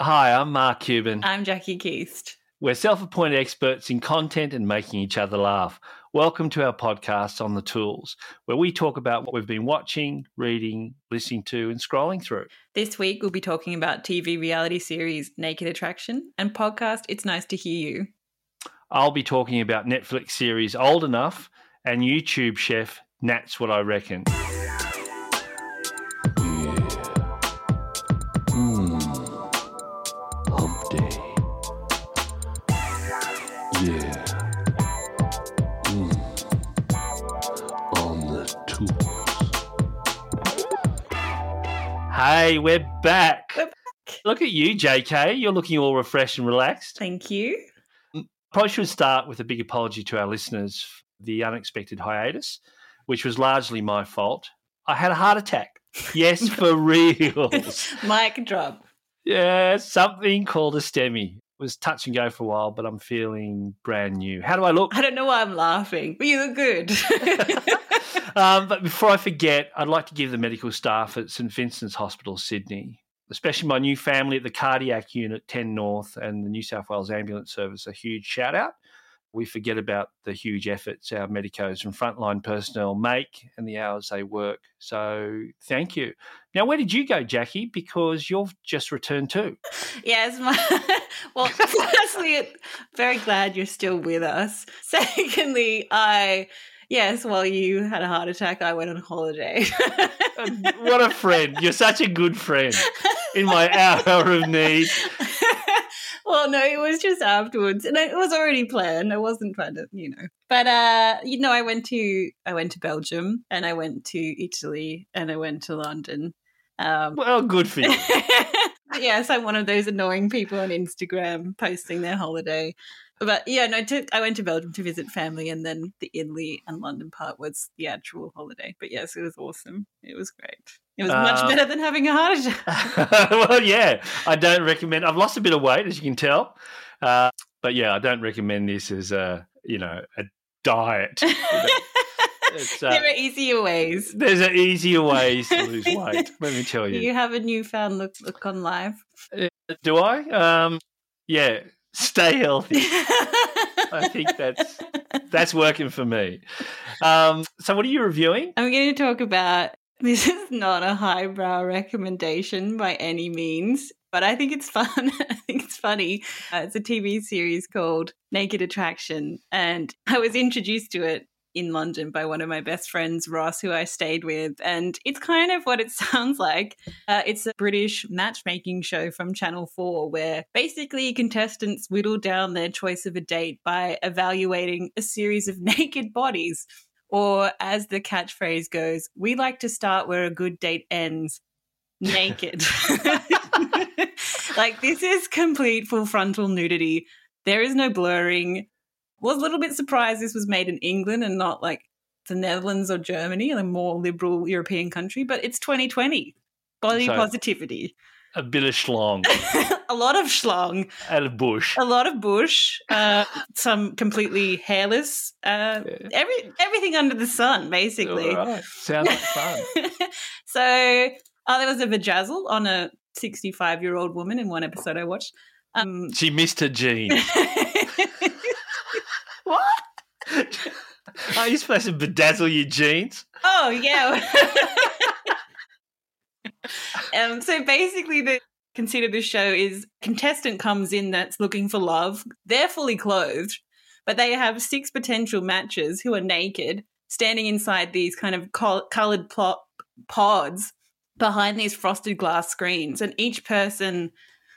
Hi, I'm Mark Kuban. I'm Jackie Keast. We're self appointed experts in content and making each other laugh. Welcome to our podcast on the tools, where we talk about what we've been watching, reading, listening to, and scrolling through. This week, we'll be talking about TV reality series Naked Attraction and podcast It's Nice to Hear You. I'll be talking about Netflix series Old Enough and YouTube chef Nat's What I Reckon. Hey, we're back. We're back. Look at you, JK. You're looking all refreshed and relaxed. Thank you. Mm, probably should start with a big apology to our listeners for the unexpected hiatus, which was largely my fault. I had a heart attack. Yes, for reals. Mic drop. Yeah, something called a STEMI. Was touch and go for a while, but I'm feeling brand new. How do I look? I don't know why I'm laughing, but you look good. um, but before I forget, I'd like to give the medical staff at St Vincent's Hospital, Sydney, especially my new family at the Cardiac Unit 10 North and the New South Wales Ambulance Service, a huge shout out. We forget about the huge efforts our medicos and frontline personnel make and the hours they work. So thank you. Now, where did you go, Jackie? Because you've just returned too. yes, my, well, firstly, very glad you're still with us. Secondly, I, yes, while you had a heart attack, I went on holiday. Uh, what a friend. You're such a good friend in my hour of need. Well, no, it was just afterwards, and it was already planned. I wasn't trying to, you know. But uh, you know, I went to I went to Belgium, and I went to Italy, and I went to London. Um, Well, good for you. yes, I'm one of those annoying people on Instagram posting their holiday. But yeah, no, to, I went to Belgium to visit family, and then the Italy and London part was the actual holiday. But yes, it was awesome. It was great. It was much Uh, better than having a heart attack. well, yeah, I don't recommend. I've lost a bit of weight, as you can tell, uh, but yeah, I don't recommend this as a you know a diet. Uh, there are easier ways. there's an easier ways to lose weight. Let me tell you. you have a newfound look look on life? Do I? Um, yeah, stay healthy. I think that's that's working for me. Um, so, what are you reviewing? I'm going to talk about this is not a highbrow recommendation by any means, but I think it's fun. I think it's funny. Uh, it's a TV series called Naked Attraction, and I was introduced to it in London by one of my best friends, Ross, who I stayed with. And it's kind of what it sounds like. Uh, it's a British matchmaking show from Channel 4 where basically contestants whittle down their choice of a date by evaluating a series of naked bodies. Or, as the catchphrase goes, we like to start where a good date ends naked. like, this is complete full frontal nudity. There is no blurring. Was a little bit surprised this was made in England and not like the Netherlands or Germany, a more liberal European country, but it's 2020. Body So- positivity. A bit of schlong a lot of schlong, and a bush. a lot of bush, uh, some completely hairless, uh, Yeah. every everything under the sun, basically. All right. Sounds like fun. so uh, there was a vajazzle on a 65 year old woman in one episode I watched. Um, She missed her gene. what? Are you supposed to bedazzle your jeans? Oh yeah. Um, so basically, the conceit of this show is contestant comes in that's looking for love. They're fully clothed, but they have six potential matches who are naked, standing inside these kind of col- colored plot pods behind these frosted glass screens, and each person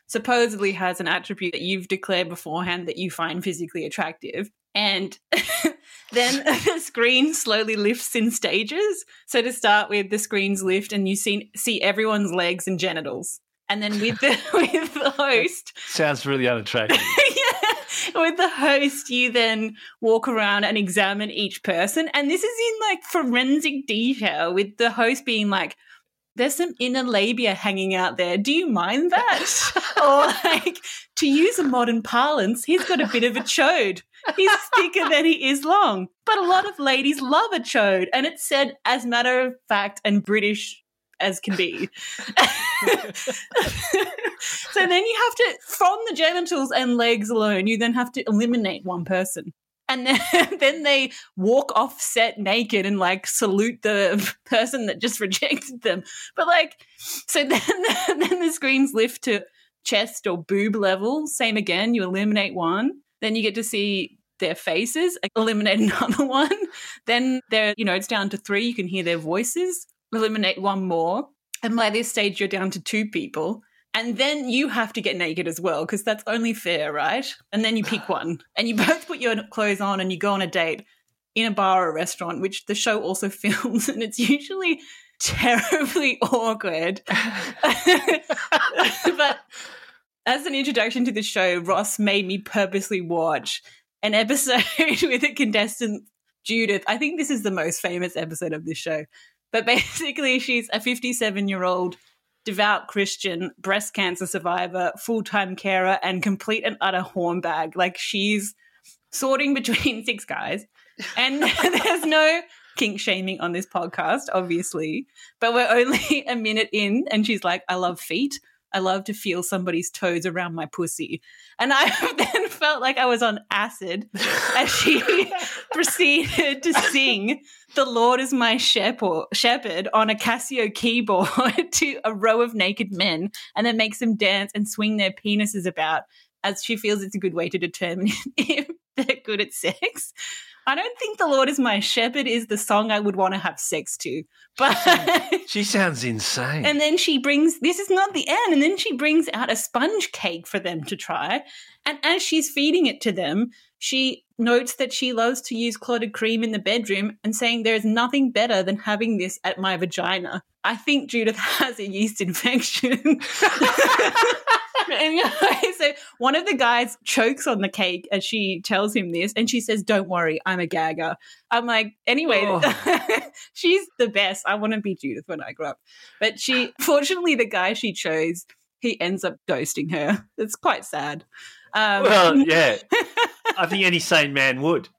supposedly has an attribute that you've declared beforehand that you find physically attractive. And then the screen slowly lifts in stages. So to start with, the screens lift and you see see everyone's legs and genitals. And then with the with the host, Sounds really unattractive. yeah, with the host, you then walk around and examine each person. And this is in like forensic detail, with the host being like, there's some inner labia hanging out there. Do you mind that? or like, to use a modern parlance, he's got a bit of a chode. He's thicker than he is long. But a lot of ladies love a chode. And it's said as matter of fact and British as can be. so then you have to, from the genitals and legs alone, you then have to eliminate one person. And then, then they walk off set naked and like salute the person that just rejected them. But like, so then, then the screens lift to chest or boob level. Same again, you eliminate one. Then you get to see their faces, eliminate another one. Then they're, you know, it's down to three. You can hear their voices, eliminate one more. And by this stage, you're down to two people. And then you have to get naked as well, because that's only fair, right? And then you pick one. And you both put your clothes on and you go on a date in a bar or a restaurant, which the show also films. And it's usually terribly awkward. but as an introduction to the show, Ross made me purposely watch an episode with a contestant, Judith. I think this is the most famous episode of this show. But basically, she's a 57 year old devout Christian, breast cancer survivor, full time carer, and complete and utter hornbag. Like she's sorting between six guys. And there's no kink shaming on this podcast, obviously, but we're only a minute in, and she's like, I love feet. I love to feel somebody's toes around my pussy. And I then felt like I was on acid as she proceeded to sing The Lord is my shepherd on a Casio keyboard to a row of naked men and then makes them dance and swing their penises about as she feels it's a good way to determine if they're good at sex. I don't think The Lord is My Shepherd is the song I would want to have sex to. But she sounds insane. And then she brings this is not the end, and then she brings out a sponge cake for them to try. And as she's feeding it to them, she notes that she loves to use clotted cream in the bedroom and saying there is nothing better than having this at my vagina. I think Judith has a yeast infection. anyway, so one of the guys chokes on the cake as she tells him this, and she says, Don't worry, I'm a gagger. I'm like, anyway, oh. she's the best. I want to be Judith when I grow up. But she, fortunately, the guy she chose, he ends up ghosting her. It's quite sad. Um, well, yeah. I think any sane man would.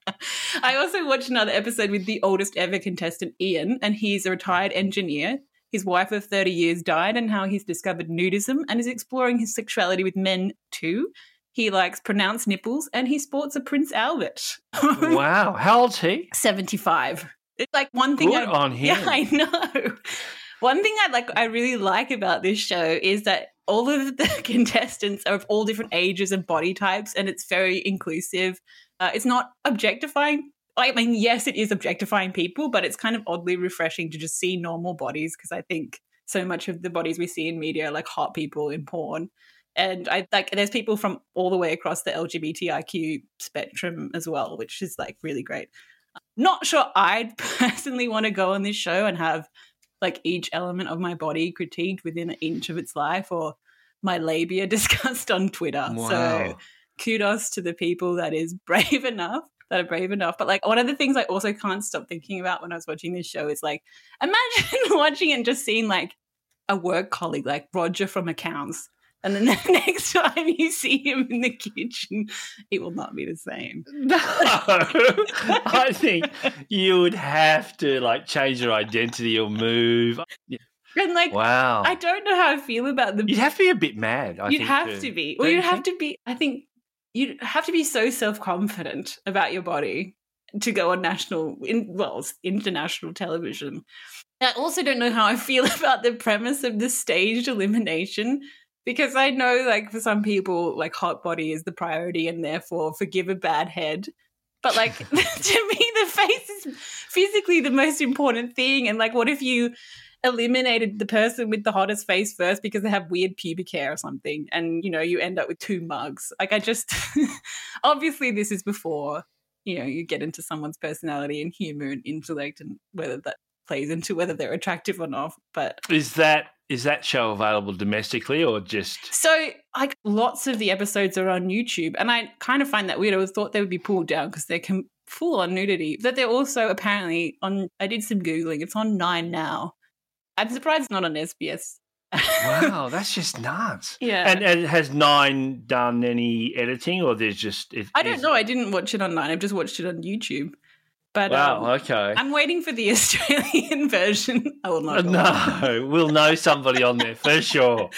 I also watched another episode with the oldest ever contestant, Ian, and he's a retired engineer his wife of 30 years died and how he's discovered nudism and is exploring his sexuality with men too. He likes pronounced nipples and he sports a Prince Albert. wow. How old's he? 75. It's like one thing Good I, on him. Yeah, I know. One thing I like I really like about this show is that all of the contestants are of all different ages and body types and it's very inclusive. Uh, it's not objectifying I mean, yes, it is objectifying people, but it's kind of oddly refreshing to just see normal bodies because I think so much of the bodies we see in media are like hot people in porn. And I like there's people from all the way across the LGBTIQ spectrum as well, which is like really great. Not sure I'd personally want to go on this show and have like each element of my body critiqued within an inch of its life or my labia discussed on Twitter. Wow. So kudos to the people that is brave enough that are brave enough. But like one of the things I also can't stop thinking about when I was watching this show is like imagine watching and just seeing like a work colleague like Roger from accounts. And then the next time you see him in the kitchen, it will not be the same. No, I think you would have to like change your identity or move. And like, wow, I don't know how I feel about the. You'd have to be a bit mad. I you'd think, have to, to be, Well, you'd have to be. I think you have to be so self confident about your body to go on national, in, well, international television. I also don't know how I feel about the premise of the staged elimination because I know, like, for some people, like, hot body is the priority and therefore forgive a bad head. But, like, to me, the face is physically the most important thing. And, like, what if you eliminated the person with the hottest face first because they have weird pubic hair or something. And you know you end up with two mugs. Like i just obviously this is before you know you get into someone's personality and humor and intellect and whether that plays into whether they're attractive or not but is that is that show available domestically or just? So like lots of the episodes are on youtube and i kind of find that weird. I thought they would be pulled down because they're com- full on nudity but they're also apparently on i did some googling it's on nine now I'm surprised it's not on SBS. wow, that's just nuts. Yeah. And, and, has Nine done any editing, or there's just? I don't know. I didn't watch it on Nine. I've just watched it on YouTube. But Wow. um, okay. I'm waiting for the Australian version. I will not. no, we'll know somebody on there for sure.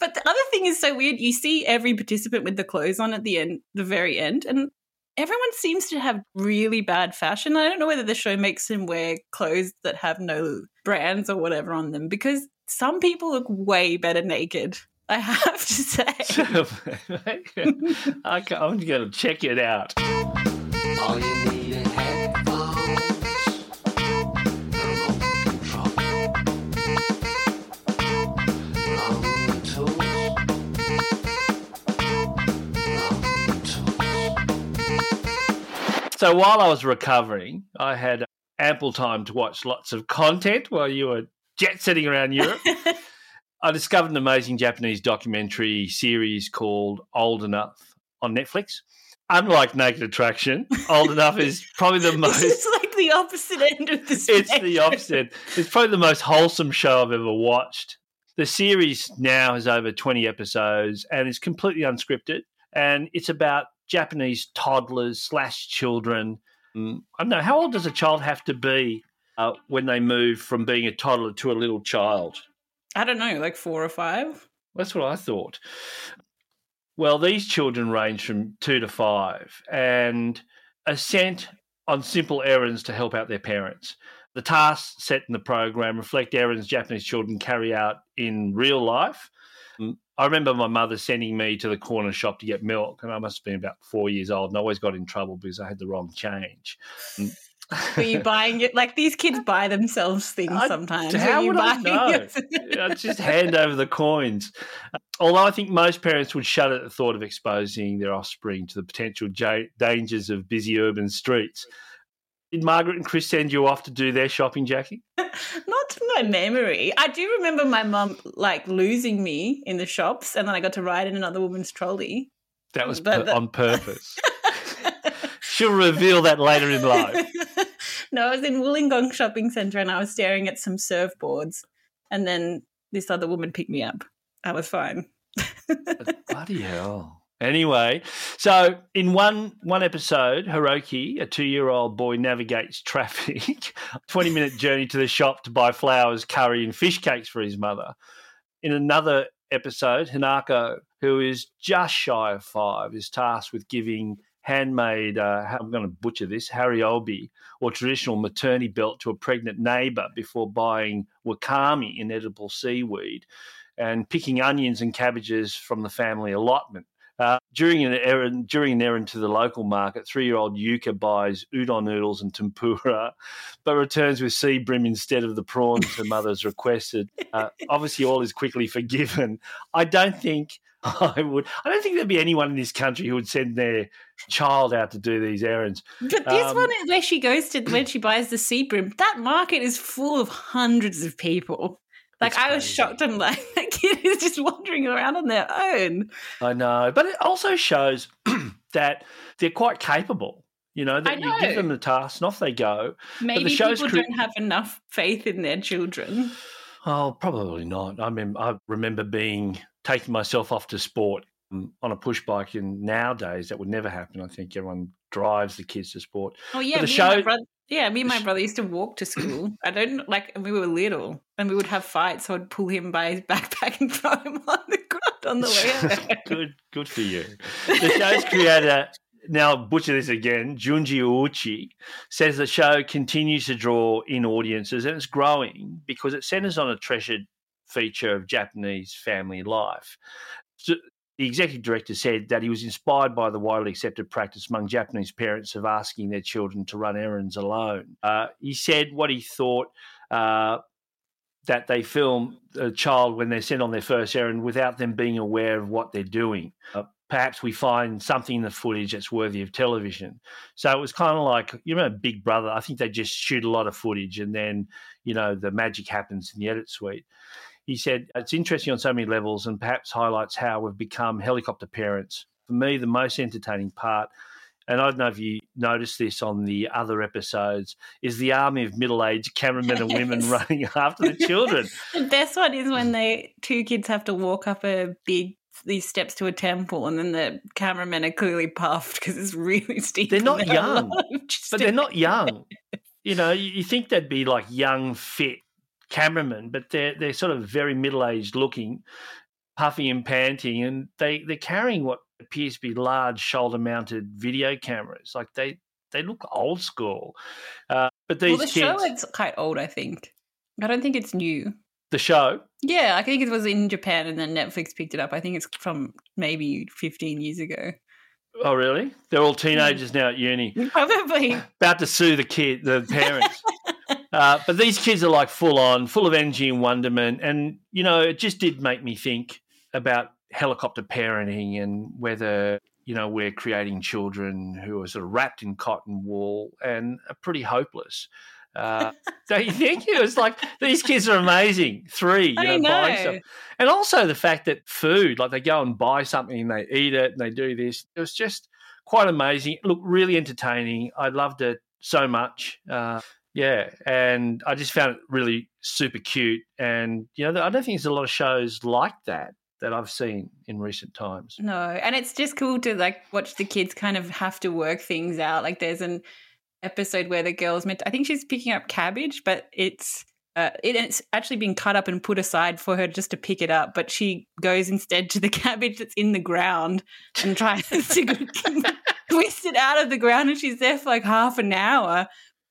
But the other thing is so weird. You see every participant with the clothes on at the end, the very end, and everyone seems to have really bad fashion. I don't know whether the show makes them wear clothes that have no brands or whatever on them because some people look way better naked. I have to say. I'm going to check it out. So while I was recovering, I had ample time to watch lots of content while you were jet setting around Europe. I discovered an amazing Japanese documentary series called Old Enough on Netflix. Unlike Naked Attraction, Old Enough is probably the most. is like the opposite end of the spectrum. It's the opposite. It's probably the most wholesome show I've ever watched. The series now has over 20 episodes and is completely unscripted. And it's about Japanese toddlers slash children. Mm, I don't know, how old does a child have to be uh, when they move from being a toddler to a little child? I don't know, like four or five. That's what I thought. Well, these children range from two to five and are sent on simple errands to help out their parents. The tasks set in the program reflect errands Japanese children carry out in real life. I remember my mother sending me to the corner shop to get milk, and I must have been about four years old, and I always got in trouble because I had the wrong change. Were you buying it? Like these kids buy themselves things I- sometimes. how would I know? Just hand over the coins. Although I think most parents would shudder at the thought of exposing their offspring to the potential ja- dangers of busy urban streets. Did Margaret and Chris send you off to do their shopping, Jackie? Not to my memory. I do remember my mum like losing me in the shops, and then I got to ride in another woman's trolley. That was per- the- on purpose. She'll reveal that later in life. no, I was in Wollongong shopping centre, and I was staring at some surfboards, and then this other woman picked me up. I was fine. Bloody hell. Anyway, so in one one episode, Hiroki, a two year old boy, navigates traffic, twenty minute journey to the shop to buy flowers, curry, and fish cakes for his mother. In another episode, Hinako, who is just shy of five, is tasked with giving handmade, uh, I'm going to butcher this, hariobi, or traditional maternity belt to a pregnant neighbour before buying wakame, inedible seaweed, and picking onions and cabbages from the family allotment. Uh, during an errand, during an errand to the local market, three-year-old Yuka buys udon noodles and tempura, but returns with sea bream instead of the prawns her mother's requested. Uh, obviously, all is quickly forgiven. I don't think I would. I don't think there'd be anyone in this country who would send their child out to do these errands. But this Um, one is where she goes to when she buys the sea bream. That market is full of hundreds of people. Like It's I was crazy. shocked. I'm like, that kid is just wandering around on their own. I know, but it also shows that they're quite capable. You know, that you give them the task and off they go. Maybe show's people cre- don't have enough faith in their children. Oh, probably not. I mean, I remember being taking myself off to sport on a push bike, and nowadays that would never happen. I think everyone drives the kids to sport. Oh yeah, the me and my show- brother. Yeah, me and my brother used to walk to school. I don't like, and we were little, and we would have fights. So I'd pull him by his backpack and throw him on the ground on the way good, good for you. The show's creator, now butcher this again, Junji Uchi, says the show continues to draw in audiences and it's growing because it centers on a treasured feature of Japanese family life. The executive director said that he was inspired by the widely accepted practice among Japanese parents of asking their children to run errands alone. Uh, he said what he thought. Uh, that they film a child when they're sent on their first errand without them being aware of what they're doing. Uh, perhaps we find something in the footage that's worthy of television. So it was kind of like, you remember Big Brother? I think they just shoot a lot of footage and then, you know, the magic happens in the edit suite. He said, it's interesting on so many levels and perhaps highlights how we've become helicopter parents. For me, the most entertaining part and I don't know if you noticed this on the other episodes, is the army of middle-aged cameramen and women running after the children. The best one is when they two kids have to walk up a big these steps to a temple, and then the cameramen are clearly puffed because it's really steep. They're not there are a young, lot of just- but they're not young. you know, you, you think they'd be like young, fit cameramen, but they're they're sort of very middle aged looking, puffy and panting, and they they're carrying what appears to be large shoulder mounted video cameras. Like they they look old school. Uh, but these well, the kids, show is quite old, I think. I don't think it's new. the show, Yeah, I think it was in Japan and then Netflix picked it up. I think it's from maybe 15 years ago. oh really? They're all teenagers now at uni. Probably. about to sue the kid, the parents. uh, but these kids are like full on, full of energy and wonderment, and you know, it just did make me think about helicopter parenting and whether you know we're creating children who are sort of wrapped in cotton wool and are pretty hopeless. Uh, don't you think? It was like these kids are amazing. Three, you I know, buying stuff. And also the fact that food, like they go and buy something and they eat it and they do this. It was just quite amazing. Look, really entertaining. I loved it so much. Uh, yeah, and I just found it really super cute. And you know, I don't think there's a lot of shows like that that I've seen in recent times. No, and it's just cool to like watch the kids kind of have to work things out. Like there's an episode where the girl's meant I think she's picking up cabbage, but it's uh, it, it's actually been cut up and put aside for her just to pick it up, but she goes instead to the cabbage that's in the ground and tries to twist it out of the ground, and she's there for like half an hour.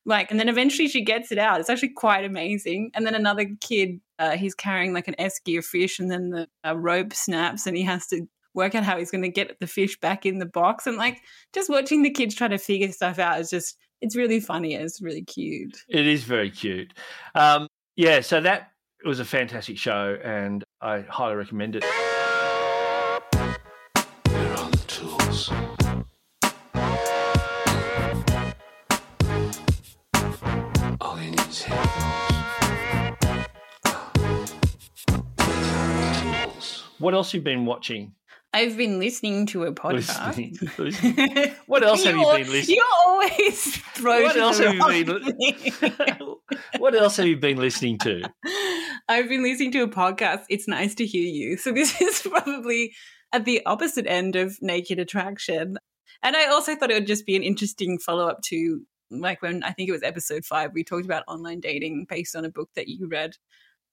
Like, and then eventually she gets it out. It's actually quite amazing. And then another kid, uh, he's carrying like an esky of fish, and then the uh, rope snaps, and he has to work out how he's going to get the fish back in the box. And like, just watching the kids try to figure stuff out is just, it's really funny. It's really cute. It is very cute. Um, yeah, so that was a fantastic show, and I highly recommend it. What else you've you been watching? I've been listening to a podcast. Listening. Listening. What else have you been listening? You always throw What else have you been what else have you been listening to? I've been listening to a podcast. It's nice to hear you. So this is probably at the opposite end of Naked Attraction. And I also thought it would just be an interesting follow up to like when I think it was episode five, we talked about online dating based on a book that you read.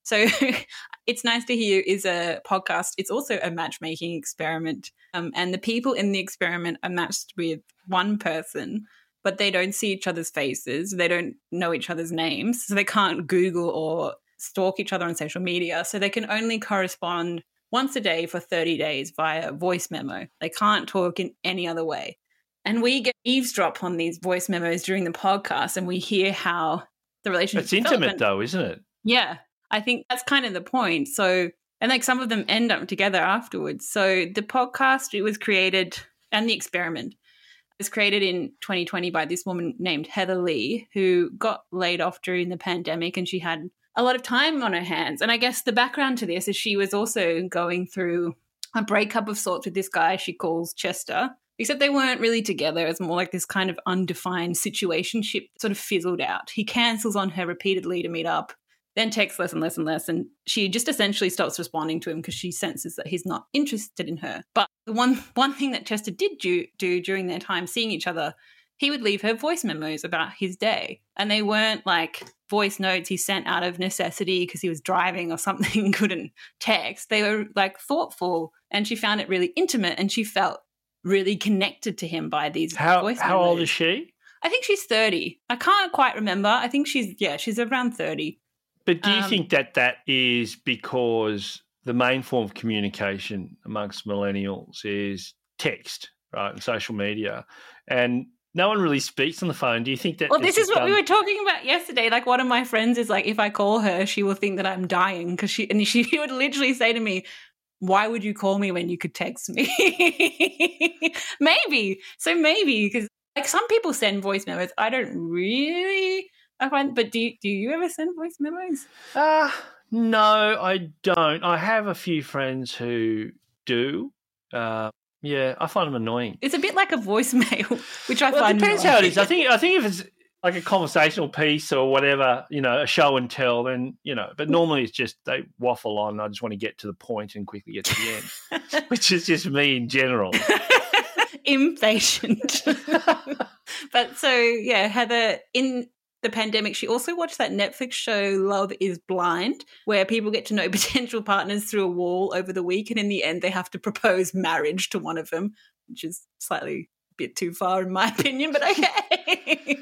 So it's nice to hear is a podcast. It's also a matchmaking experiment. Um, and the people in the experiment are matched with one person, but they don't see each other's faces. They don't know each other's names. So they can't Google or stalk each other on social media. So they can only correspond once a day for 30 days via voice memo. They can't talk in any other way. And we get eavesdrop on these voice memos during the podcast and we hear how the relationship It's intimate though, isn't it? yeah, I think that's kind of the point. So, and like some of them end up together afterwards. So, the podcast it was created and the experiment was created in 2020 by this woman named Heather Lee, who got laid off during the pandemic, and she had a lot of time on her hands. And I guess the background to this is she was also going through a breakup of sorts with this guy she calls Chester. Except they weren't really together. It's more like this kind of undefined situationship sort of fizzled out. He cancels on her repeatedly to meet up then texts less and less and less and she just essentially stops responding to him because she senses that he's not interested in her. But the one one thing that chester did do, do during their time seeing each other he would leave her voice memos about his day. And they weren't like voice notes he sent out of necessity because he was driving or something couldn't text. They were like thoughtful and she found it really intimate and she felt really connected to him by these How voice how old is she? i think she's 30 i can't quite remember. I think she's yeah she's around 30 But do you Um, think that that is because the main form of communication amongst millennials is text, right, and social media, and no one really speaks on the phone? Do you think that? Well, this is what we were talking about yesterday. Like, one of my friends is like, if I call her, she will think that I'm dying because she and she would literally say to me, "Why would you call me when you could text me?" maybe. So maybe because like some people send voice memos. I don't really. I find, but do you, do you ever send voice memos? Uh, no, I don't. I have a few friends who do. Uh, yeah, I find them annoying. It's a bit like a voicemail, which I Well, it find depends how it is. I annoying. think I think if it's like a conversational piece or whatever, you know, a show and tell, then you know. But normally it's just they waffle on. I just want to get to the point and quickly get to the end, which is just me in general. impatient. but so yeah, Heather in the pandemic, she also watched that Netflix show Love is Blind, where people get to know potential partners through a wall over the week. And in the end, they have to propose marriage to one of them, which is slightly a bit too far, in my opinion, but okay.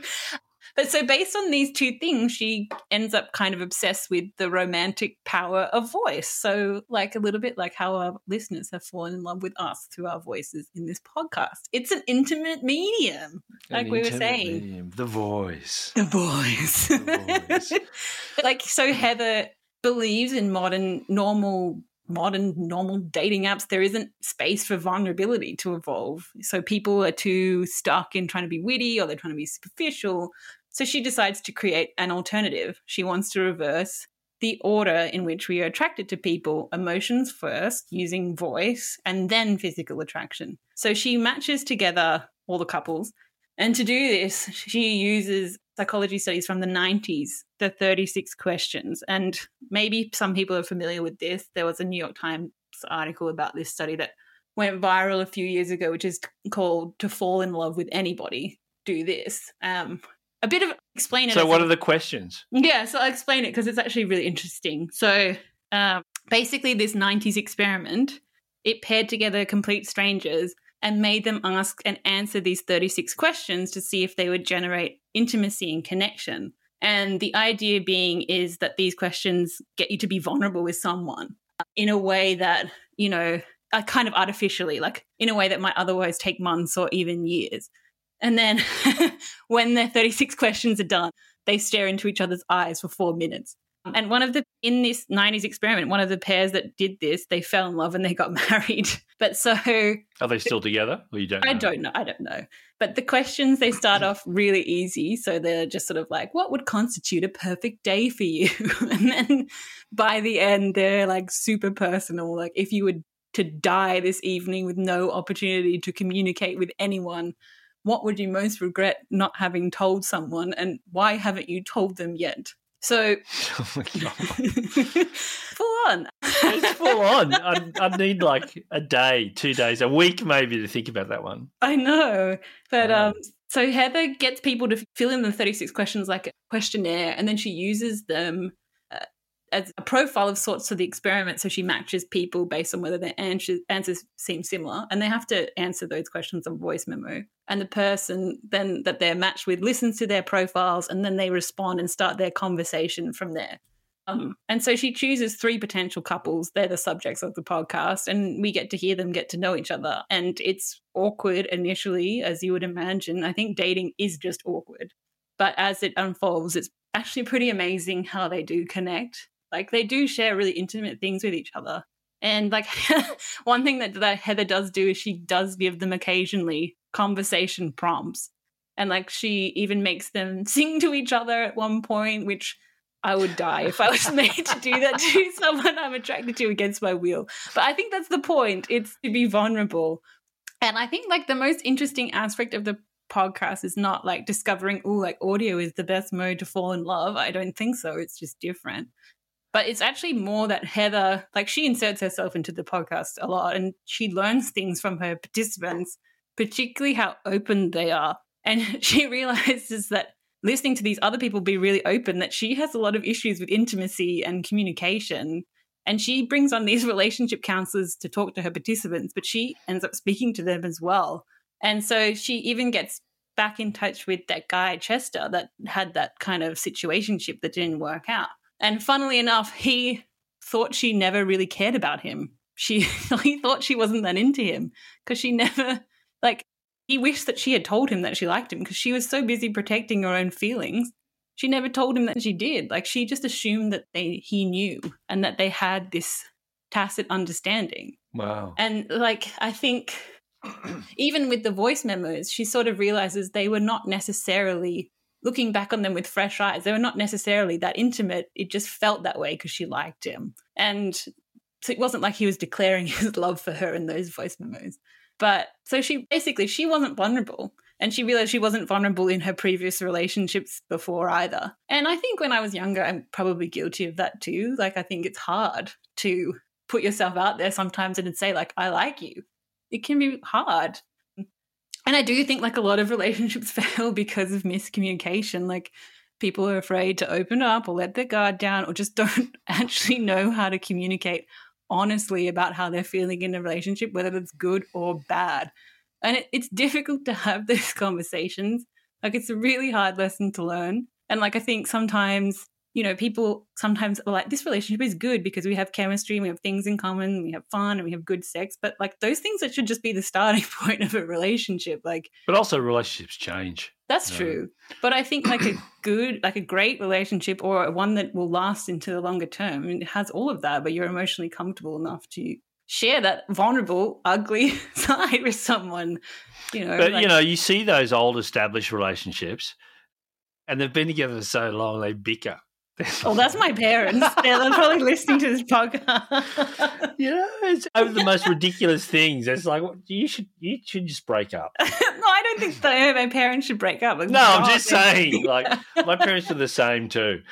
But so, based on these two things, she ends up kind of obsessed with the romantic power of voice. So, like a little bit like how our listeners have fallen in love with us through our voices in this podcast. It's an intimate medium, like An we were saying. medium, the voice. The voice. The voice. like, so Heather believes in modern, normal modern normal dating apps there isn't space for vulnerability to evolve so people are too stuck in trying to be witty or they're trying to be superficial so she decides to create an alternative. She wants to reverse the order in which we are attracted to people emotions first, using voice, and then physical attraction. So she matches together all the couples. And to do this, she uses psychology studies from the 90s, the 36 questions. And maybe some people are familiar with this. There was a New York Times article about this study that went viral a few years ago, which is called To Fall in Love with Anybody. Do this. Um, a bit of explain it. So, what a- are the questions? yeah, so I'll explain it because it's actually really interesting. So um, basically, this 90s experiment, it paired together complete strangers and made them ask and answer these 36 questions to see if they would generate intimacy and connection. And the idea being is that these questions get you to be vulnerable with someone in a way that, you know, uh, kind of artificially, like in a way that might otherwise take months or even years. And then when their 36 questions are done, they stare into each other's eyes for four minutes. Mm. And one of the, in this 90s experiment, one of the pairs that did this, they fell in love and they got married. But so Are they still together? Or you don't? I don't know. I don't know. But the questions, they start mm. off really easy. So they're just sort of like, what would constitute a perfect day for you? and then by the end, they're like super personal. Like, if you were to die this evening with no opportunity to communicate with anyone, what would you most regret not having told someone? And why haven't you told them yet? So, Oh full on. It's full on. I, I need like a day, two days, a week maybe to think about that one. I know. But Wow. um so Heather gets people to fill in the 36 questions like a questionnaire and then she uses them as a profile of sorts for the experiment so she matches people based on whether their answers, answers seem similar and they have to answer those questions on voice memo and the person then that they're matched with listens to their profiles and then they respond and start their conversation from there um, and so she chooses three potential couples. They're the subjects of the podcast, and we get to hear them get to know each other. And it's awkward initially, as you would imagine. I think dating is just awkward. But as it unfolds, it's actually pretty amazing how they do connect. Like they do share really intimate things with each other. And like one thing that, that Heather does do is she does give them occasionally conversation prompts. And like she even makes them sing to each other at one point, which I would die if I was made to do that to someone I'm attracted to against my will. But I think that's the point. It's to be vulnerable. And I think like the most interesting aspect of the podcast is not like discovering, oh, like audio is the best mode to fall in love. I don't think so. It's just different. But it's actually more that Heather, like she inserts herself into the podcast a lot and she learns things from her participants, particularly how open they are. And she realizes that listening to these other people be really open that she has a lot of issues with intimacy and communication. And she brings on these relationship counselors to talk to her participants, but she ends up speaking to them as well. And so she even gets back in touch with that guy, Chester, that had that kind of situationship that didn't work out. And funnily enough, he thought she never really cared about him. She he thought she wasn't that into him because she never like he wished that she had told him that she liked him because she was so busy protecting her own feelings. She never told him that she did. Like she just assumed that they he knew and that they had this tacit understanding. Wow. And like I think even with the voice memos, she sort of realizes they were not necessarily looking back on them with fresh eyes. They were not necessarily that intimate. It just felt that way because she liked him. And so it wasn't like he was declaring his love for her in those voice memos. But so she basically she wasn't vulnerable and she realized she wasn't vulnerable in her previous relationships before either. And I think when I was younger I'm probably guilty of that too. Like I think it's hard to put yourself out there sometimes and say like I like you. It can be hard. And I do think like a lot of relationships fail because of miscommunication. Like people are afraid to open up or let their guard down or just don't actually know how to communicate honestly about how they're feeling in a relationship, whether it's good or bad. And it, it's difficult to have those conversations. Like, it's a really hard lesson to learn. And, like, I think sometimes, you know, people sometimes are like, this relationship is good because we have chemistry and we have things in common, we have fun and we have good sex. But, like, those things that should just be the starting point of a relationship. Like, But also, relationships change. that's true. But I think like a good, like a great relationship or one that will last into the longer term, I mean, it has all of that, but you're emotionally comfortable enough to share that vulnerable, ugly side with someone, you know. But like- you know, you see those old established relationships, and they've been together for so long they bicker. Oh, that's my parents. They're they're probably listening to this podcast. you know, it's over the most ridiculous things. It's like you should you should just break up. no, I don't think that my parents should break up. Like, No, I'm just saying. Like my parents are the same too.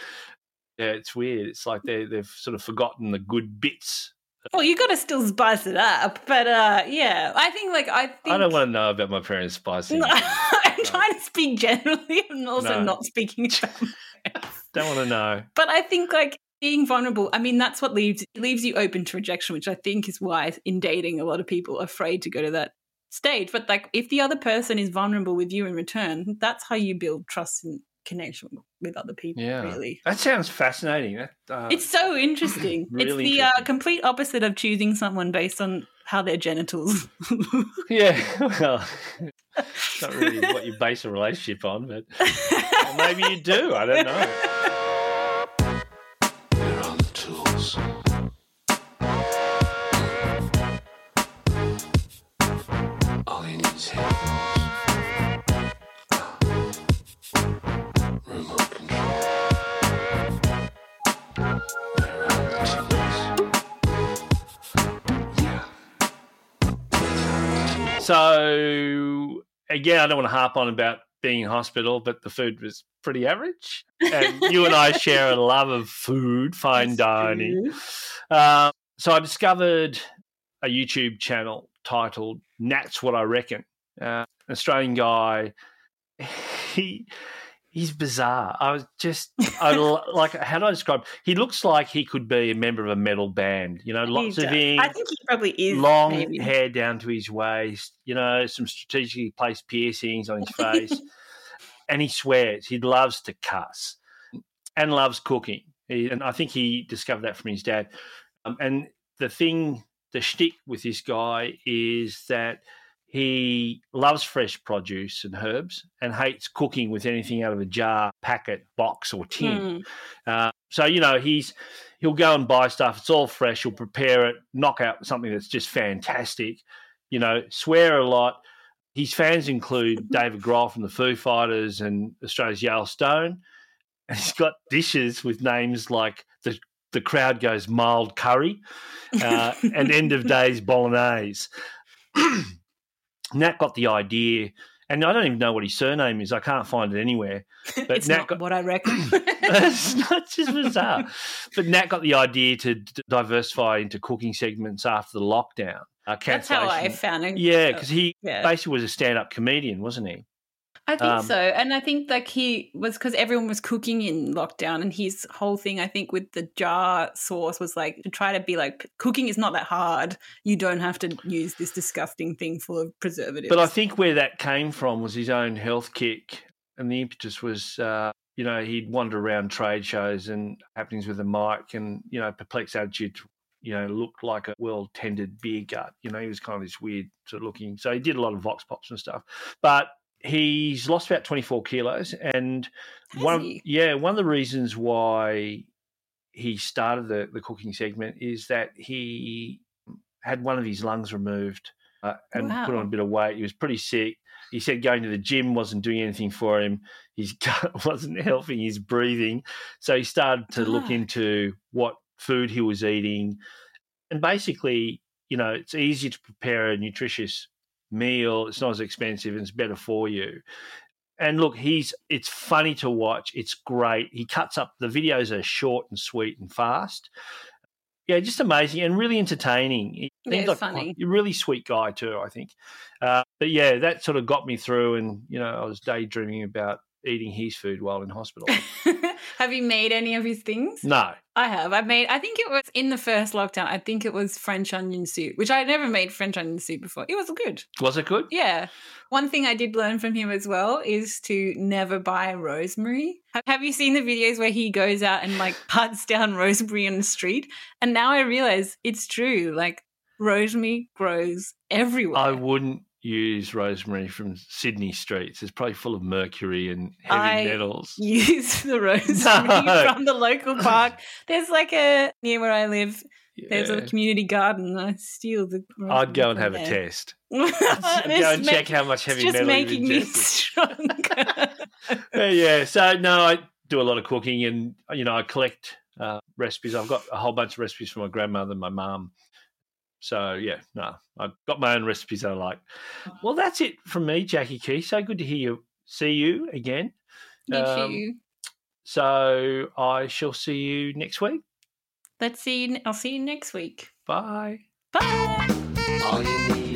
Yeah, it's weird. It's like they they've sort of forgotten the good bits. well, you got to still spice it up, but uh, yeah, I think like I think I don't want to know about my parents spicing. No, I'm trying to speak generally and also No. not speaking about my Don't want to know. But I think like being vulnerable, I mean, that's what leaves leaves you open to rejection, which I think is why in dating a lot of people are afraid to go to that stage. But like if the other person is vulnerable with you in return, that's how you build trust and connection with other people. Yeah. Really. That sounds fascinating. That, uh, It's so interesting. it's Really the uh, complete opposite of choosing someone based on how their genitals. yeah. Well, it's not really what you base a relationship on, but maybe you do. I don't know. Here are the tools. All you need is headphones. Remote control. Here are the tools. Yeah. So again, I don't want to harp on about being in hospital, but the food was pretty average. And you and I share a love of food, fine dining. Uh, so I discovered a YouTube channel titled "Nat's What I Reckon." Uh, an Australian guy. He he's bizarre. I was just I like how do I describe? He looks like he could be a member of a metal band. You know, lots of ink, I think he probably is long maybe. hair down to his waist. You know, some strategically placed piercings on his face, and he swears he loves to cuss and loves cooking. He, and I think he discovered that from his dad. Um, and the thing, the shtick with this guy is that he loves fresh produce and herbs and hates cooking with anything out of a jar, packet, box, or tin. Mm. Uh, so you know he's he'll go and buy stuff. It's all fresh. He'll prepare it, knock out something that's just fantastic. You know, swear a lot. His fans include David Grohl from the Foo Fighters and Australia's Yael Stone. And he's got dishes with names like the the crowd goes mild curry uh, and end of days bolognese. Nat got the idea, and I don't even know what his surname is. I can't find it anywhere. But it's Nat not got- what I reckon. it's not just bizarre. But Nat got the idea to d- diversify into cooking segments after the lockdown. Uh, That's how I found it. Yeah, because he Yeah. basically was a stand-up comedian, wasn't he? I think Um, so. And I think like he was because everyone was cooking in lockdown and his whole thing, I think, with the jar sauce was like to try to be like cooking is not that hard. You don't have to use this disgusting thing full of preservatives. But I think where that came from was his own health kick, and the impetus was, uh, you know, he'd wander around trade shows and happenings with a mic, and you know, perplexed attitude. You know, looked like a well-tended beer gut. You know, he was kind of this weird sort of looking. So he did a lot of vox pops and stuff, but he's lost about twenty-four kilos, and Has one, he? yeah, one of the reasons why he started the the cooking segment is that he had one of his lungs removed uh, and put on a bit of weight. He was pretty sick. He said going to the gym wasn't doing anything for him. His gut wasn't helping his breathing. So he started to look into what food he was eating. And basically, you know, it's easier to prepare a nutritious meal. It's not as expensive and it's better for you. And look, he's it's funny to watch. It's great. He cuts up the videos are short and sweet and fast. Yeah, just amazing and really entertaining. Yeah, like funny. a really sweet guy too. I think. Uh, but yeah, that sort of got me through, and you know, I was daydreaming about eating his food while in hospital. have you made any of his things? no, I have. I made. I think it was in the first lockdown. I think it was French onion soup, which I had never made French onion soup before. It was good. was it good? Yeah. One thing I did learn from him as well is to never buy rosemary. Have- Have you seen the videos where he goes out and like cuts down rosemary on the street? And now I realize it's true. Like rosemary grows everywhere. I wouldn't use rosemary from Sydney streets. It's probably full of mercury and heavy I metals. use the rosemary No. from the local park. There's like a near where I live. There's a community garden. I steal the. I'd go and have from a there. test. Go and make- check how much heavy it's just metal you've making me stronger. Yeah, yeah. So no, I do a lot of cooking, and you know, I collect uh, recipes. I've got a whole bunch of recipes from my grandmother and my mum. So yeah, no, I've got my own recipes that I like. Well, that's it from me, Jackie Keast. So good to hear you. See you again. You Um, too. So I shall see you next week. Let's see. I'll see you next week. Bye. Bye. All you need